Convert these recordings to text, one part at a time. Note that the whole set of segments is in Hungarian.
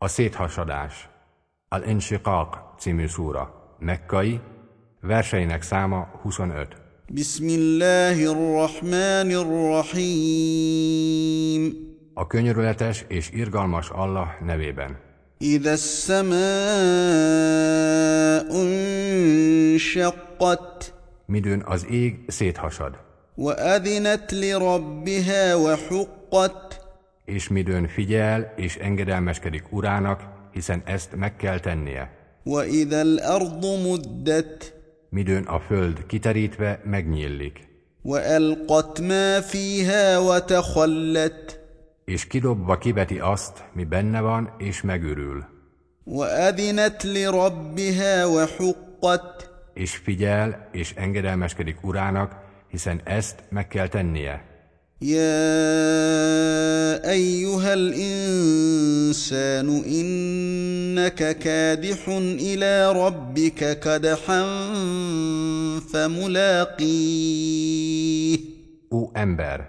A széthasadás. Al-Inshiqaq című szúra. Mekkai, verseinek száma 25. بسم الله الرحمن الرحيم A könyörületes és irgalmas Allah nevében. إذا السماء انشقت Midőn az ég széthasad, وأذنت لربها وحقت és midőn figyel és engedelmeskedik urának, hiszen ezt meg kell tennie. وإذا الأرض مدت Midőn a föld kiterítve megnyílik, وألقت ما فيها وتخلت és kidobva kiveti azt, mi benne van, és megürül, وأذنت لربها وحقت és figyel és engedelmeskedik urának, hiszen ezt meg kell tennie. يا ايها الانسان انك كادح الى ربك كدحا فملاقيه Ó ember,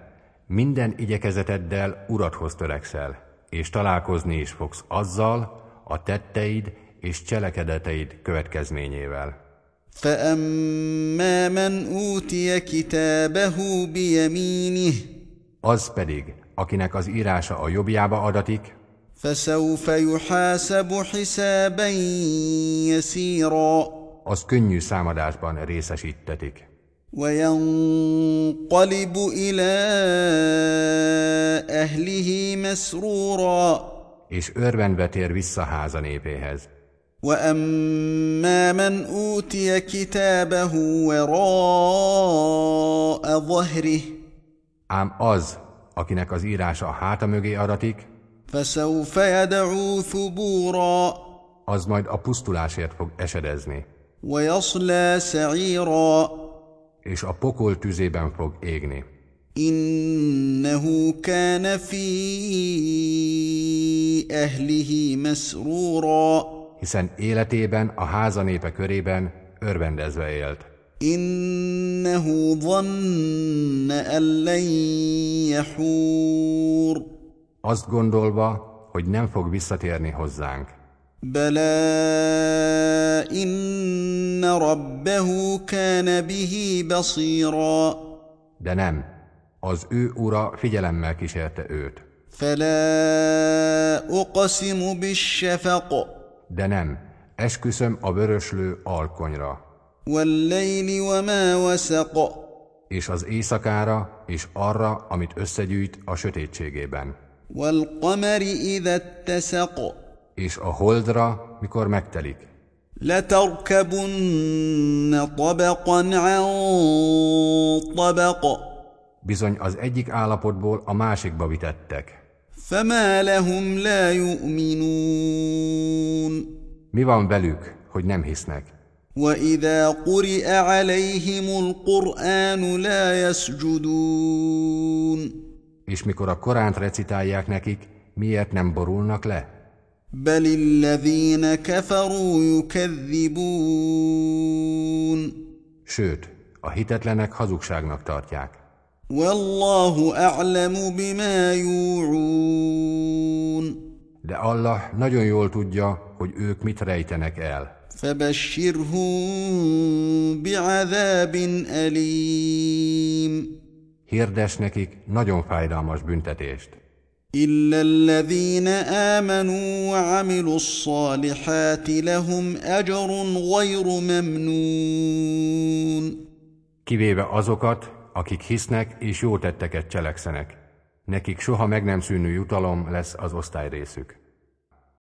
minden igyekezeteddel uradhoz törekszel, és találkozni is fogsz azzal, a tetteid és cselekedeteid következményével. فاما من اوتي كتابه بيمينه Az pedig, akinek az írása a jobbjába adatik, فسوف يحاسب حسابا يسيرا az könnyű számadásban részesítetik, وينقلب الى اهله مسرورا és örvenve tér vissza háza népéhez. واما من اوتي كتابه وراء ظهره Ám az, akinek az írása a háta mögé adatik, فسوف يدعو ثبورا az majd a pusztulásért fog esedezni, ويصلى سعيرا és a pokol tüzében fog égni. انه كان في اهله مسرورا hiszen életében a háza népe körében örvendezve élt. انه ظن ان لن يحور Azt gondolva, hogy nem fog visszatérni hozzánk. بلى ان ربه كان به بصيرا De nem, az ő ura figyelemmel kísérte őt. فلا اقسم بالشفق De nem, esküszöm a vöröslő alkonyra, والليل وما وسق és az éjszakára, és arra, amit összegyűjt a sötétségében. És a holdra, mikor megtelik. Bizony az egyik állapotból a másikba vitettek. Mi van velük, hogy nem hisznek? واذا قرئ عليهم القران لا يسجدون És mikor a Koránt recitálják nekik, miért nem borulnak le? بل الذين كفروا يكذبون Sőt, a hitetlenek hazugságnak tartják. والله اعلم بما يوعون De Allah nagyon jól tudja, hogy ők mit rejtenek el. فبشرهم بعذاب اليم Hirdes nekik nagyon fájdalmas büntetést. الا الذين امنوا وعملوا الصالحات لهم اجر غير ممنون Kivéve azokat, akik hisznek és jó tetteket cselekszenek. Nekik soha meg nem szűnő jutalom lesz az osztályrészük.